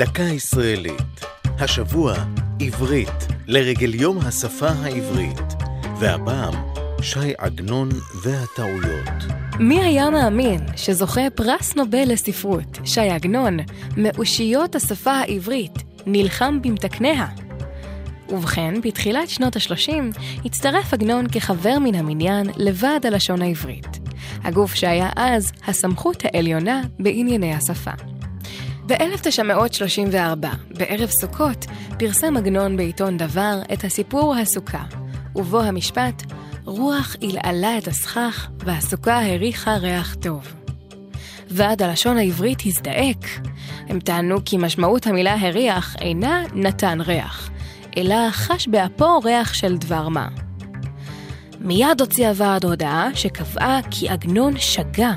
דקה ישראלית. השבוע עברית לרגל יום השפה העברית. והפעם ש"י עגנון והטעויות. מי היה מאמין שזוכה פרס נובל לספרות, ש"י עגנון, מאושיות השפה העברית, נלחם במתקניה? ובכן, בתחילת שנות ה-30 הצטרף עגנון כחבר מן המניין לוועד הלשון העברית, הגוף שהיה אז הסמכות העליונה בענייני השפה. ב-1934, בערב סוכות, פרסם עגנון בעיתון דבר את הסיפור הסוכה, ובו המשפט רוח עלעלה את הסכך והסוכה הריחה ריח טוב. ועד הלשון העברית הזדעק. הם טענו כי משמעות המילה הריח אינה נתן ריח, אלא חש באפו ריח של דבר מה. מיד הוציא הוועד הודעה שקבעה כי עגנון שגה.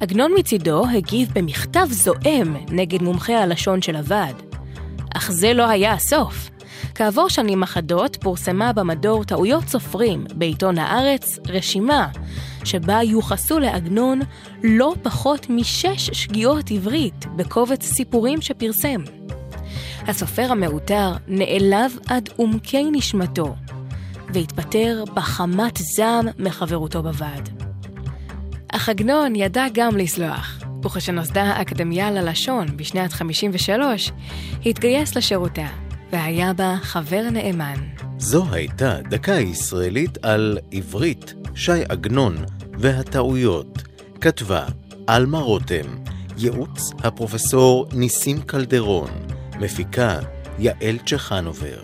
עגנון מצידו הגיב במכתב זועם נגד מומחי הלשון של הוועד. אך זה לא היה הסוף. כעבור שנים אחדות פורסמה במדור טעויות סופרים בעיתון הארץ רשימה שבה יוחסו לעגנון לא פחות משש שגיאות עברית בקובץ סיפורים שפרסם. הסופר המעוטר נעלב עד עומקי נשמתו, והתפטר בחמת זעם מחברותו בוועד. אך עגנון ידע גם לסלוח, וכשנוסדה האקדמיה ללשון בשנת 53, התגייס לשירותה, והיה בה חבר נאמן. זו הייתה דקה ישראלית על עברית, ש"י עגנון והטעויות. כתבה עלמה רותם, ייעוץ הפרופסור ניסים קלדרון, מפיקה יעל צ'חנובר.